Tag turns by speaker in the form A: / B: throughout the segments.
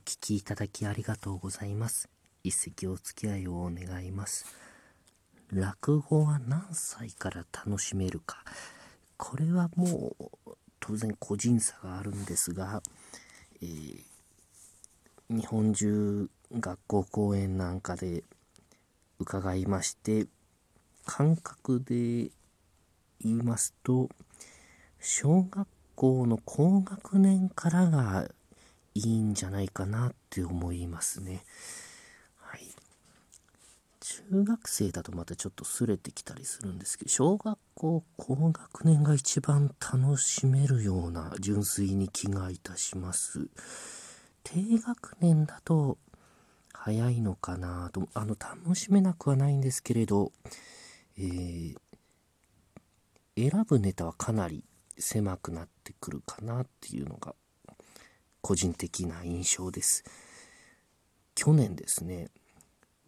A: 聞きいただきありがとうございます。一席お付き合いをお願います。落語は何歳から楽しめるか。これはもう当然個人差があるんですが、えー、日本中学校公演なんかで伺いまして感覚で言いますと小学校の高学年からがいいんじゃないかなって思いますね。はい。中学生だとまたちょっとすれてきたりするんですけど、小学校高学年が一番楽しめるような純粋に気がいたします。低学年だと早いのかなと、あの、楽しめなくはないんですけれど、えー、選ぶネタはかなり狭くなってくるかなっていうのが個人的な印象です。去年ですね、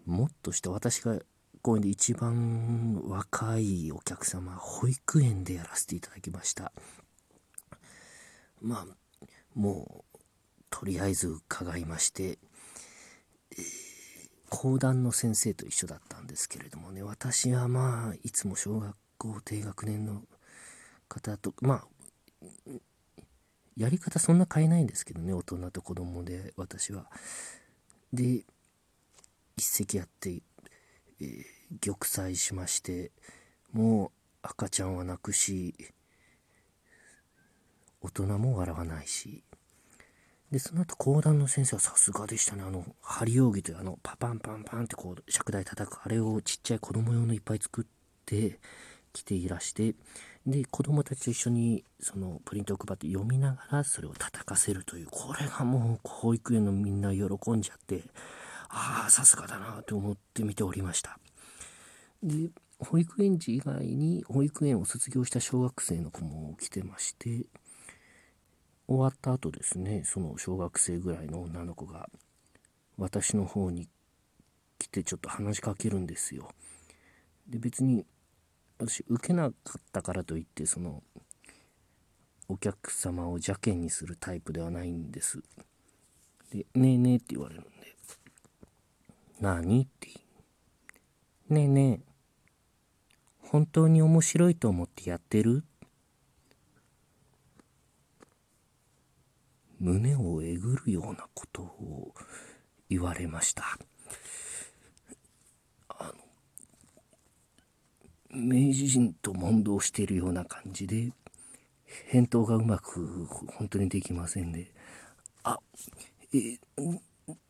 A: もっとした私が公演で一番若いお客様、保育園でやらせていただきました。まあ、もう、とりあえず伺いまして、えー、講談の先生と一緒だったんですけれどもね、私はまあ、いつも小学校低学年の方と、まあ、やり方そんな変えないんですけどね、大人と子供で、私は。で、一席やって、えー、玉砕しまして、もう赤ちゃんは泣くし、大人も笑わないし、で、その後講談の先生はさすがでしたね。あの、針扇というあの、パパンパンパンってこう、尺台叩く、あれをちっちゃい子供用のいっぱい作ってきていらして、で、子供たちと一緒にそのプリントを配って読みながらそれを叩かせるという、これがもう保育園のみんな喜んじゃって、ああ、さすがだなと思って見ておりました。で、保育園児以外に保育園を卒業した小学生の子も来てまして、終わった後ですねその小学生ぐらいの女の子が私の方に来てちょっと話しかけるんですよで別に私受けなかったからといってそのお客様を邪険にするタイプではないんですで「ねえねえ」って言われるんで「何?」って「ねえねえ本当に面白いと思ってやってる?」胸をえぐるようなことを言われました。あの、明治人と問答しているような感じで、返答がうまく本当にできませんで、あ、え、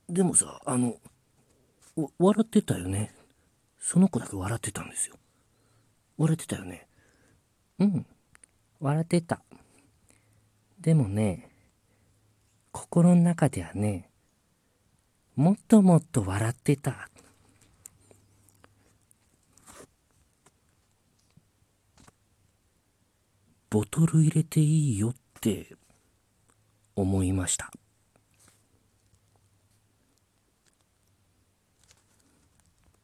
A: でもさ、あの、笑ってたよね。その子だけ笑ってたんですよ。笑ってたよね。うん、笑ってた。でもね、心の中ではね、もっともっと笑ってた。ボトル入れていいよって思いました。